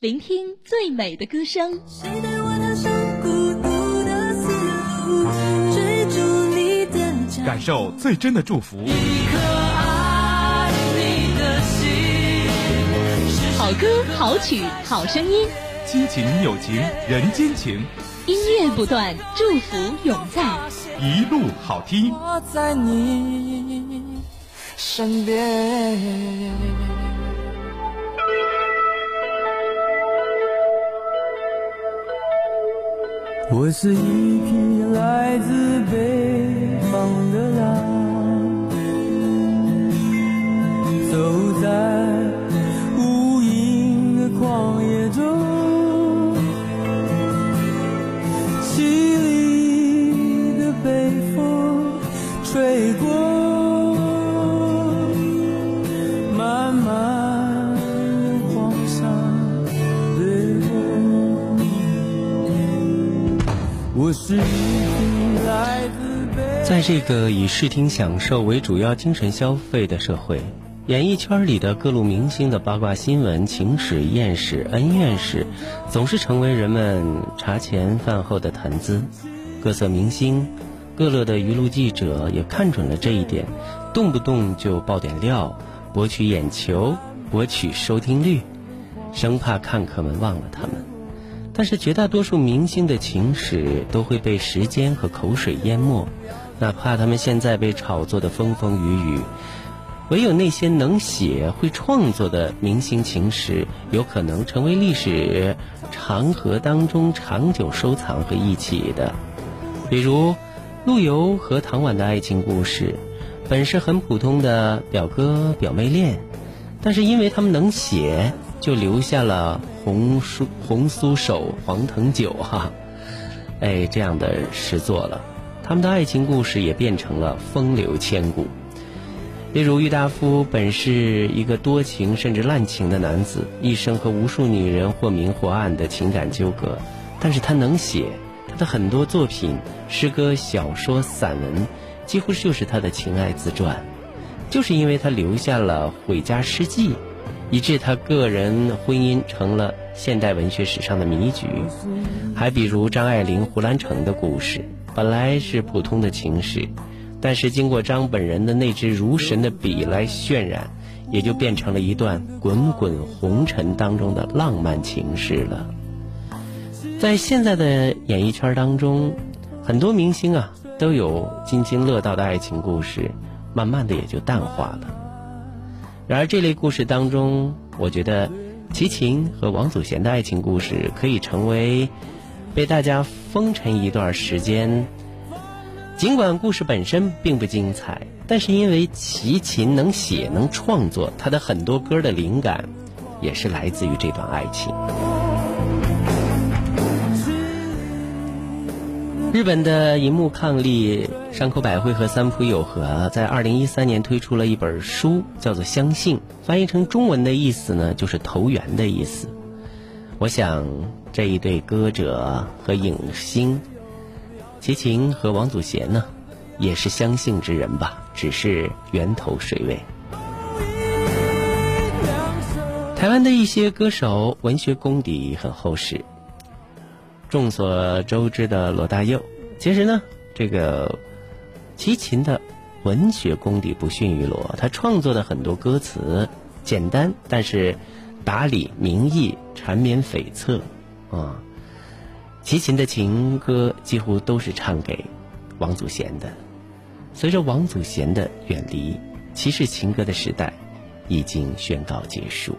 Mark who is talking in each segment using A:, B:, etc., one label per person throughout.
A: 聆听最美的歌声。
B: 谁带我踏上孤独的丝路，追逐你的脚
C: 感受最真的祝福。
B: 一颗爱你的心。
A: 好歌好曲好声音，
C: 亲情友情人间情，
A: 音乐不断，祝福永在。
C: 一路好听。
B: 我在你身边。
D: 我是一匹来自北方的狼，在
E: 这个以视听享受为主要精神消费的社会，演艺圈里的各路明星的八卦新闻、情史、艳史、恩怨史，总是成为人们茶前饭后的谈资。各色明星、各乐的娱乐记者也看准了这一点，动不动就爆点料，博取眼球，博取收听率，生怕看客们忘了他们。但是绝大多数明星的情史都会被时间和口水淹没，哪怕他们现在被炒作的风风雨雨，唯有那些能写、会创作的明星情史，有可能成为历史长河当中长久收藏和忆起的。比如陆游和唐婉的爱情故事，本是很普通的表哥表妹恋，但是因为他们能写，就留下了红酥红酥手黄藤酒哈，哎这样的诗作了。他们的爱情故事也变成了风流千古。例如郁达夫本是一个多情甚至滥情的男子，一生和无数女人或明或暗的情感纠葛，但是他能写，他的很多作品，诗歌、小说、散文，几乎就是他的情爱自传。就是因为他留下了毁家诗记，以致他个人婚姻成了现代文学史上的迷局。还比如张爱玲、胡兰成的故事，本来是普通的情史，但是经过张本人的那支如神的笔来渲染，也就变成了一段滚滚红尘当中的浪漫情事了。在现在的演艺圈当中，很多明星啊都有津津乐道的爱情故事，慢慢的也就淡化了。然而这类故事当中，我觉得齐秦和王祖贤的爱情故事可以成为被大家封尘一段时间。尽管故事本身并不精彩，但是因为齐秦能写能创作，他的很多歌的灵感也是来自于这段爱情。日本的银幕伉俪山口百惠和三浦友和在二零一三年推出了一本书，叫做《相信》，翻译成中文的意思呢，就是投缘的意思。我想这一对歌者和影星齐秦和王祖贤呢，也是相信之人吧，只是源头水位。台湾的一些歌手文学功底很厚实。众所周知的罗大佑，其实呢，这个齐秦的文学功底不逊于罗，他创作的很多歌词简单，但是达理明义、缠绵悱恻啊。齐秦的情歌几乎都是唱给王祖贤的。随着王祖贤的远离，骑士情歌的时代已经宣告结束。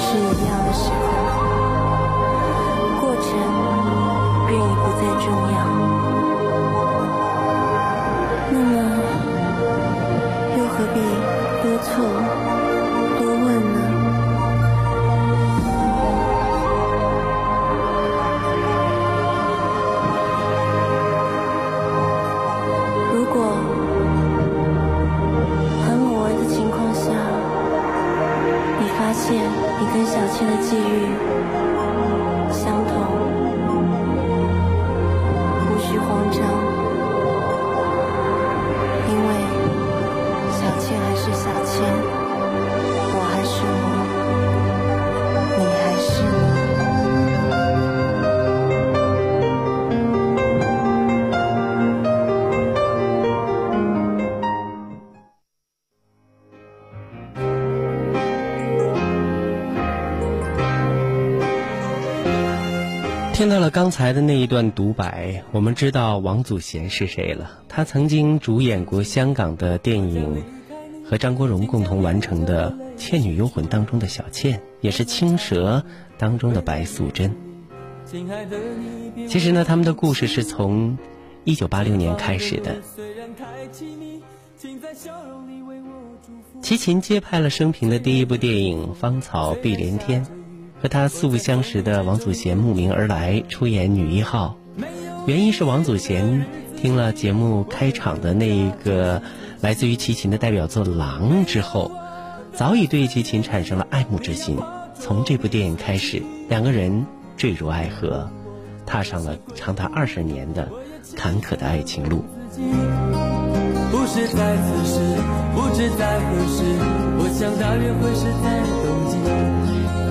B: 是一样的时候，你跟小倩的际遇相同，无需慌张，
E: 刚才的那一段独白，我们知道王祖贤是谁了。他曾经主演过香港的电影，和张国荣共同完成的《倩女幽魂》当中的小倩，也是《青蛇》当中的白素贞。其实呢，他们的故事是从1986年开始的。齐秦接拍了生平的第一部电影《芳草碧连天》。和他素不相识的王祖贤慕名而来出演女一号，原因是王祖贤听了节目开场的那一个来自于齐秦的代表作《狼》之后，早已对齐秦产生了爱慕之心。从这部电影开始，两个人坠入爱河，踏上了长达二十年的坎坷的爱情路。
D: 不是在此时，不知在何时，我想大约会是在冬。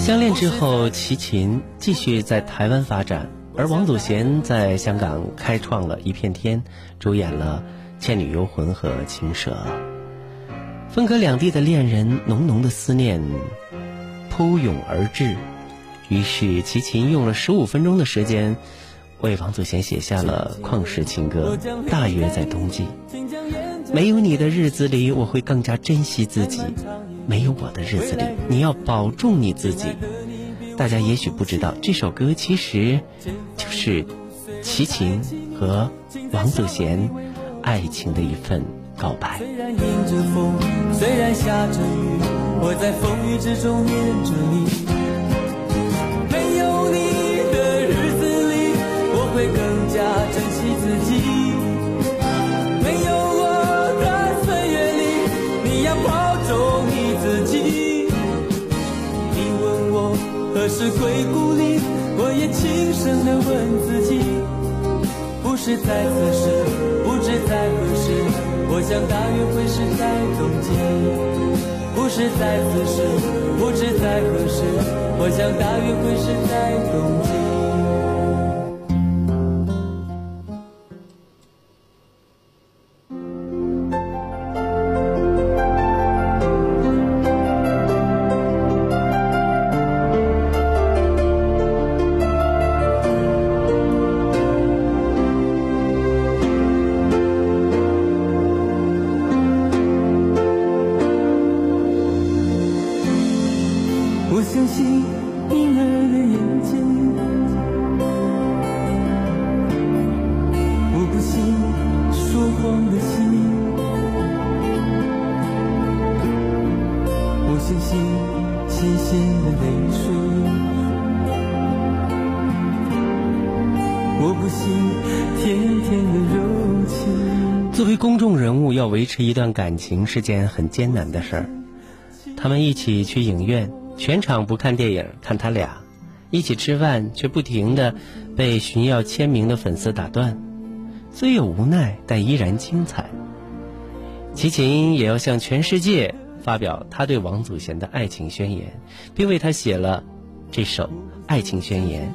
E: 相恋之后，齐秦继续在台湾发展，而王祖贤在香港开创了一片天，主演了《倩女幽魂》和《青蛇》。分隔两地的恋人，浓浓的思念扑涌而至，于是齐秦用了十五分钟的时间，为王祖贤写下了旷世情歌，大约在冬季。没有你的日子里，我会更加珍惜自己。没有我的日子里，你要保重你自己。大家也许不知道，这首歌其实就是齐秦和王祖贤爱情的一份告白。
D: 是归故里，我也轻声地问自己。不是在此时，不知在何时，我想大约会是在冬季。不是在此时，不知在何时，我想大约会是在冬季。我相信婴儿的眼睛，我不信说谎的心，我相信新鲜的泪水，我不信甜甜的柔情。
E: 作为公众人物，要维持一段感情是件很艰难的事儿。他们一起去影院，全场不看电影，看他俩；一起吃饭，却不停的被寻要签名的粉丝打断。虽有无奈，但依然精彩。齐秦也要向全世界发表他对王祖贤的爱情宣言，并为他写了这首爱情宣言。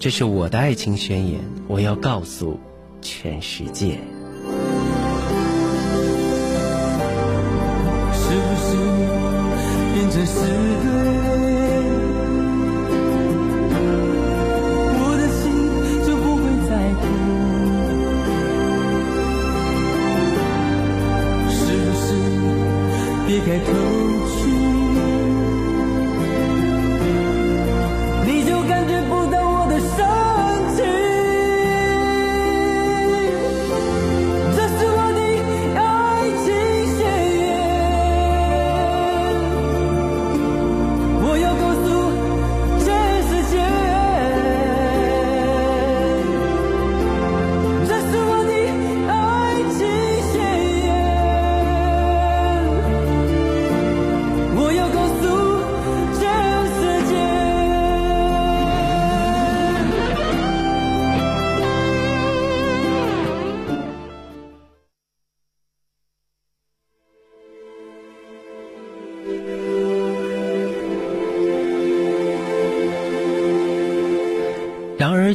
E: 这是我的爱情宣言，我要告诉全世界。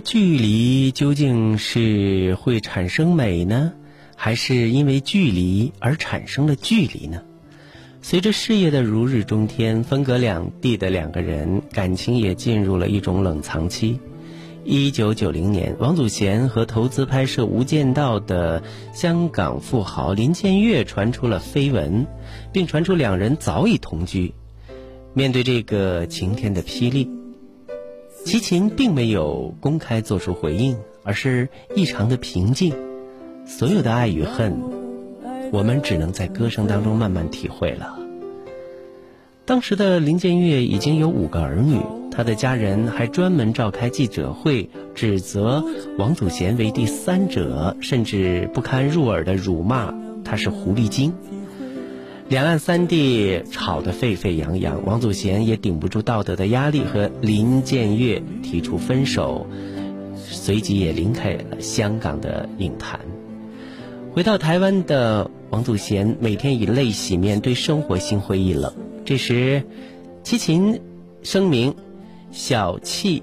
E: 距离究竟是会产生美呢，还是因为距离而产生了距离呢？随着事业的如日中天，分隔两地的两个人感情也进入了一种冷藏期。一九九零年，王祖贤和投资拍摄《无间道》的香港富豪林建岳传出了绯闻，并传出两人早已同居。面对这个晴天的霹雳，齐秦并没有公开做出回应，而是异常的平静。所有的爱与恨，我们只能在歌声当中慢慢体会了。当时的林建岳已经有五个儿女，他的家人还专门召开记者会，指责王祖贤为第三者，甚至不堪入耳的辱骂他是狐狸精。两岸三地吵得沸沸扬扬，王祖贤也顶不住道德的压力，和林建岳提出分手，随即也离开了香港的影坛。回到台湾的王祖贤，每天以泪洗面对生活心灰意冷。这时，齐秦声明：“小气，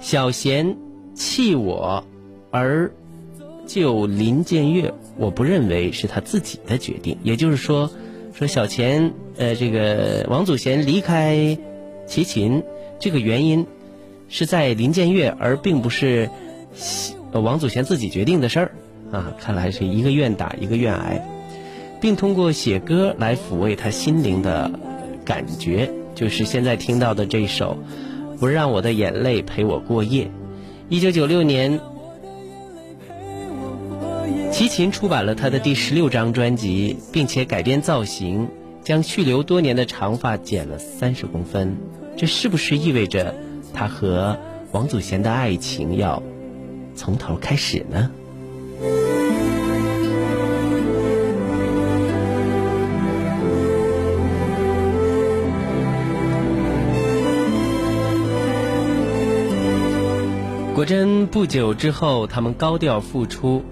E: 小贤气我，而就林建岳，我不认为是他自己的决定。也就是说，说小钱，呃，这个王祖贤离开齐秦，这个原因是在林建岳，而并不是王祖贤自己决定的事儿啊。看来是一个愿打，一个愿挨。”并通过写歌来抚慰他心灵的感觉，就是现在听到的这首《不让我的眼泪陪我过夜》。一九九六年，齐秦出版了他的第十六张专辑，并且改变造型，将蓄留多年的长发剪了三十公分。这是不是意味着他和王祖贤的爱情要从头开始呢？果真不久之后，他们高调复出，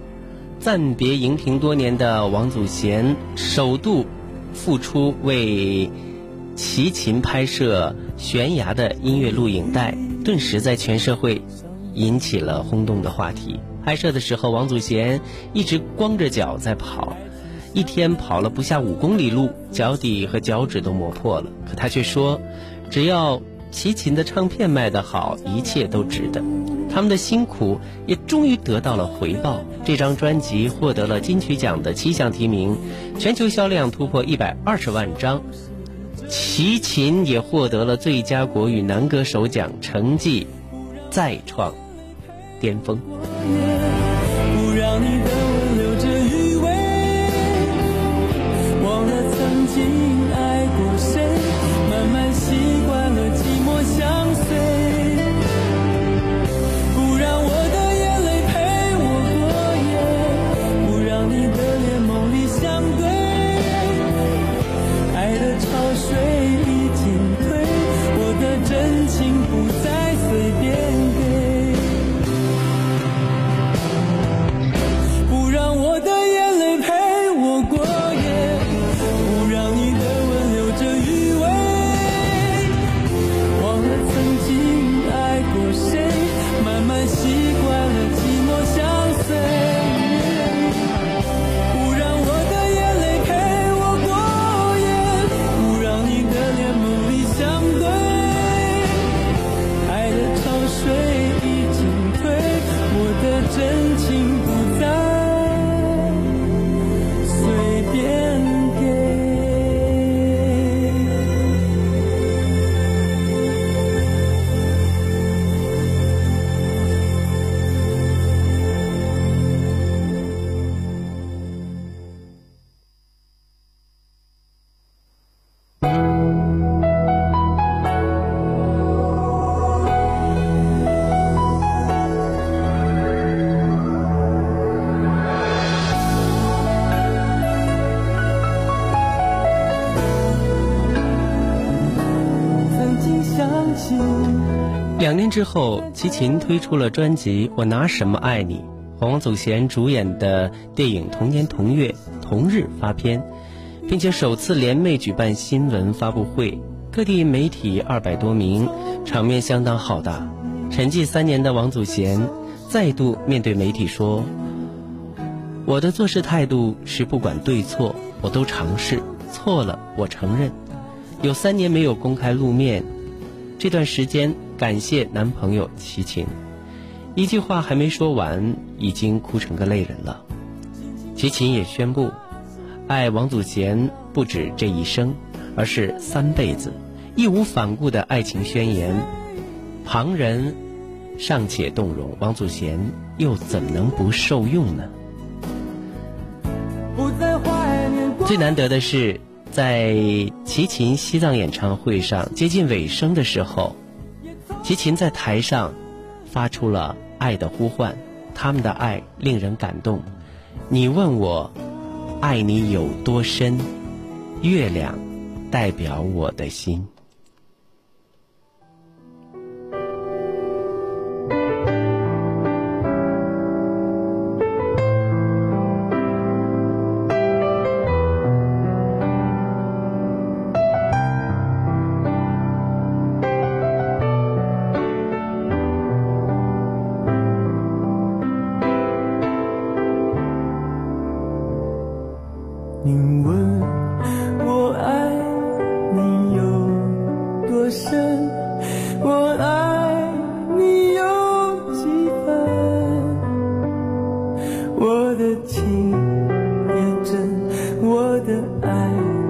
E: 暂别荧屏多年的王祖贤首度复出为齐秦拍摄《悬崖》的音乐录影带，顿时在全社会引起了轰动的话题。拍摄的时候，王祖贤一直光着脚在跑，一天跑了不下五公里路，脚底和脚趾都磨破了。可他却说，只要齐秦的唱片卖得好，一切都值得。他们的辛苦也终于得到了回报。这张专辑获得了金曲奖的七项提名，全球销量突破一百二十万张。齐秦也获得了最佳国语男歌手奖，成绩再创巅峰。之后，齐秦推出了专辑《我拿什么爱你》，和王祖贤主演的电影《同年同月同日》发片，并且首次联袂举办新闻发布会，各地媒体二百多名，场面相当浩大。沉寂三年的王祖贤再度面对媒体说：“我的做事态度是不管对错，我都尝试，错了我承认。有三年没有公开露面，这段时间感谢男朋友齐秦。”一句话还没说完，已经哭成个泪人了。齐秦也宣布，爱王祖贤不止这一生，而是三辈子，义无反顾的爱情宣言。旁人尚且动容，王祖贤又怎能不受用呢？最难得的是，在齐秦西藏演唱会上接近尾声的时候，齐秦在台上。发出了爱的呼唤，他们的爱令人感动。你问我，爱你有多深？月亮代表我的心。的爱。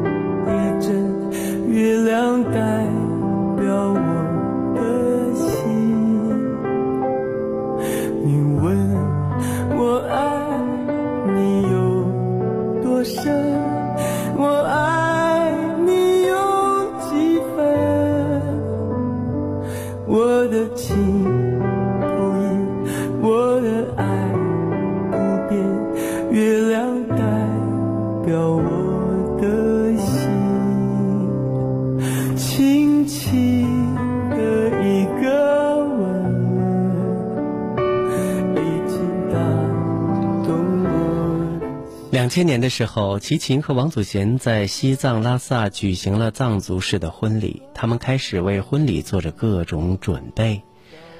E: 千年的时候，齐秦和王祖贤在西藏拉萨举行了藏族式的婚礼。他们开始为婚礼做着各种准备，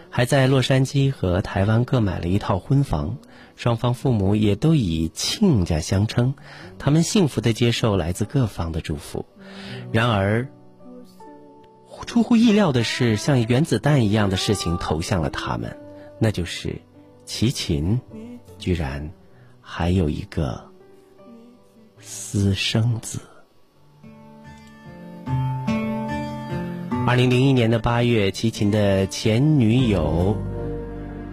E: 还在洛杉矶和台湾各买了一套婚房。双方父母也都以亲家相称，他们幸福的接受来自各方的祝福。然而，出乎意料的是，像原子弹一样的事情投向了他们，那就是齐秦居然还有一个。私生子。二零零一年的八月，齐秦的前女友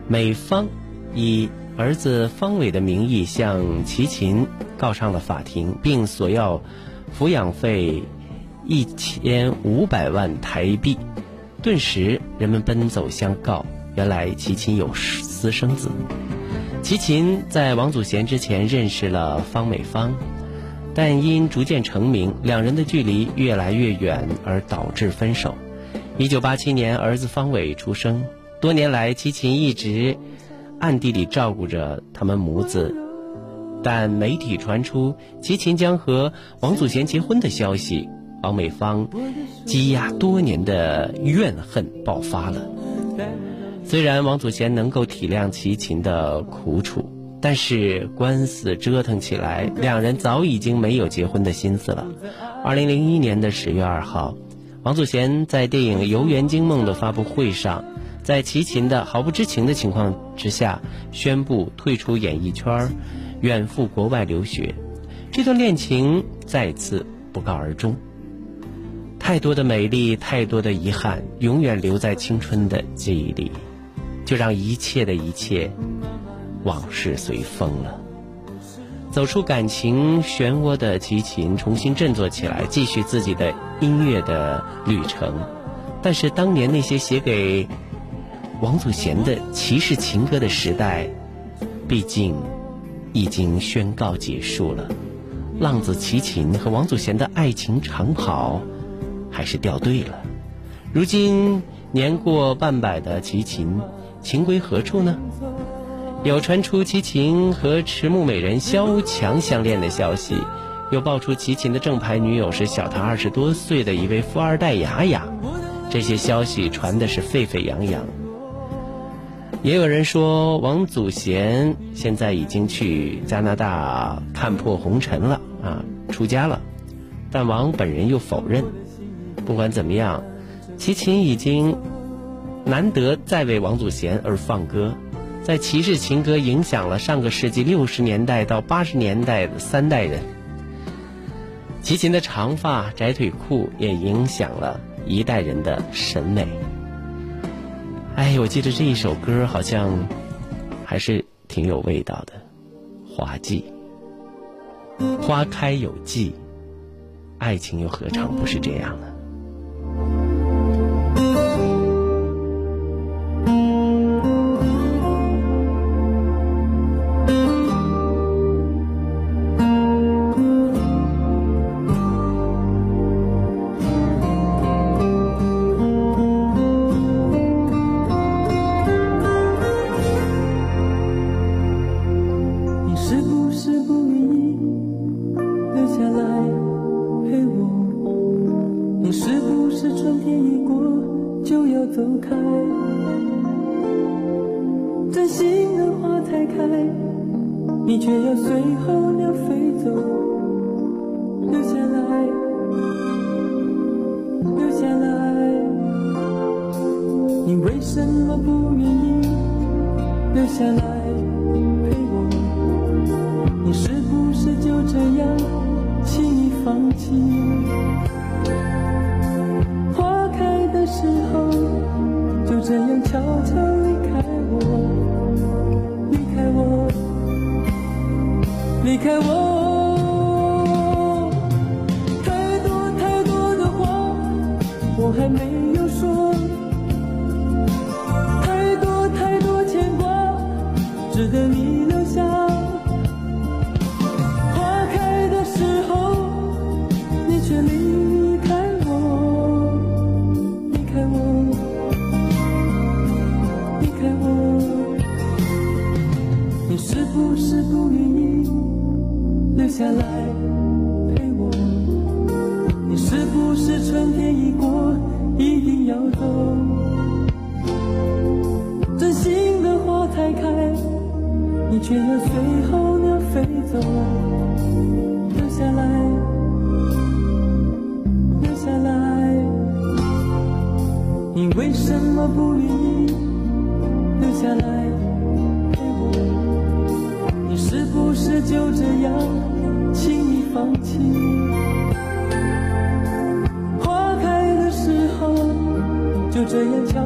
E: 美芳以儿子方伟的名义向齐秦告上了法庭，并索要抚养费一千五百万台币。顿时，人们奔走相告，原来齐秦有私生子。齐秦在王祖贤之前认识了方美芳。但因逐渐成名，两人的距离越来越远，而导致分手。一九八七年，儿子方伟出生。多年来，齐秦一直暗地里照顾着他们母子。但媒体传出齐秦将和王祖贤结婚的消息，王美芳积压多年的怨恨爆发了。虽然王祖贤能够体谅齐秦的苦楚。但是官司折腾起来，两人早已经没有结婚的心思了。二零零一年的十月二号，王祖贤在电影《游园惊梦》的发布会上，在齐秦的毫不知情的情况之下，宣布退出演艺圈，远赴国外留学。这段恋情再次不告而终。太多的美丽，太多的遗憾，永远留在青春的记忆里。就让一切的一切。往事随风了，走出感情漩涡的齐秦重新振作起来，继续自己的音乐的旅程。但是当年那些写给王祖贤的骑士情歌的时代，毕竟已经宣告结束了。浪子齐秦和王祖贤的爱情长跑，还是掉队了。如今年过半百的齐秦，情归何处呢？有传出齐秦和迟暮美人萧蔷相恋的消息，
D: 又爆出齐秦的正牌女友是小他二十多岁的一位富二代雅雅，这些消息传的是沸沸扬扬。也有人说王祖贤现在已经去加拿大看破红尘了啊，出家了，但王本人又否认。不管怎么样，齐秦已经难得再为王祖贤而放歌。在骑士情歌影响了上个世纪六十年代到八十年代的三代人，齐秦的长发窄腿裤也影响了一代人的审美。哎，我记得这一首歌好像还是挺有味道的，《花季》。花开有季，爱情又何尝不是这样呢？Sana 离开我离开我离开我。你是不是不愿意留下来？
F: 这样。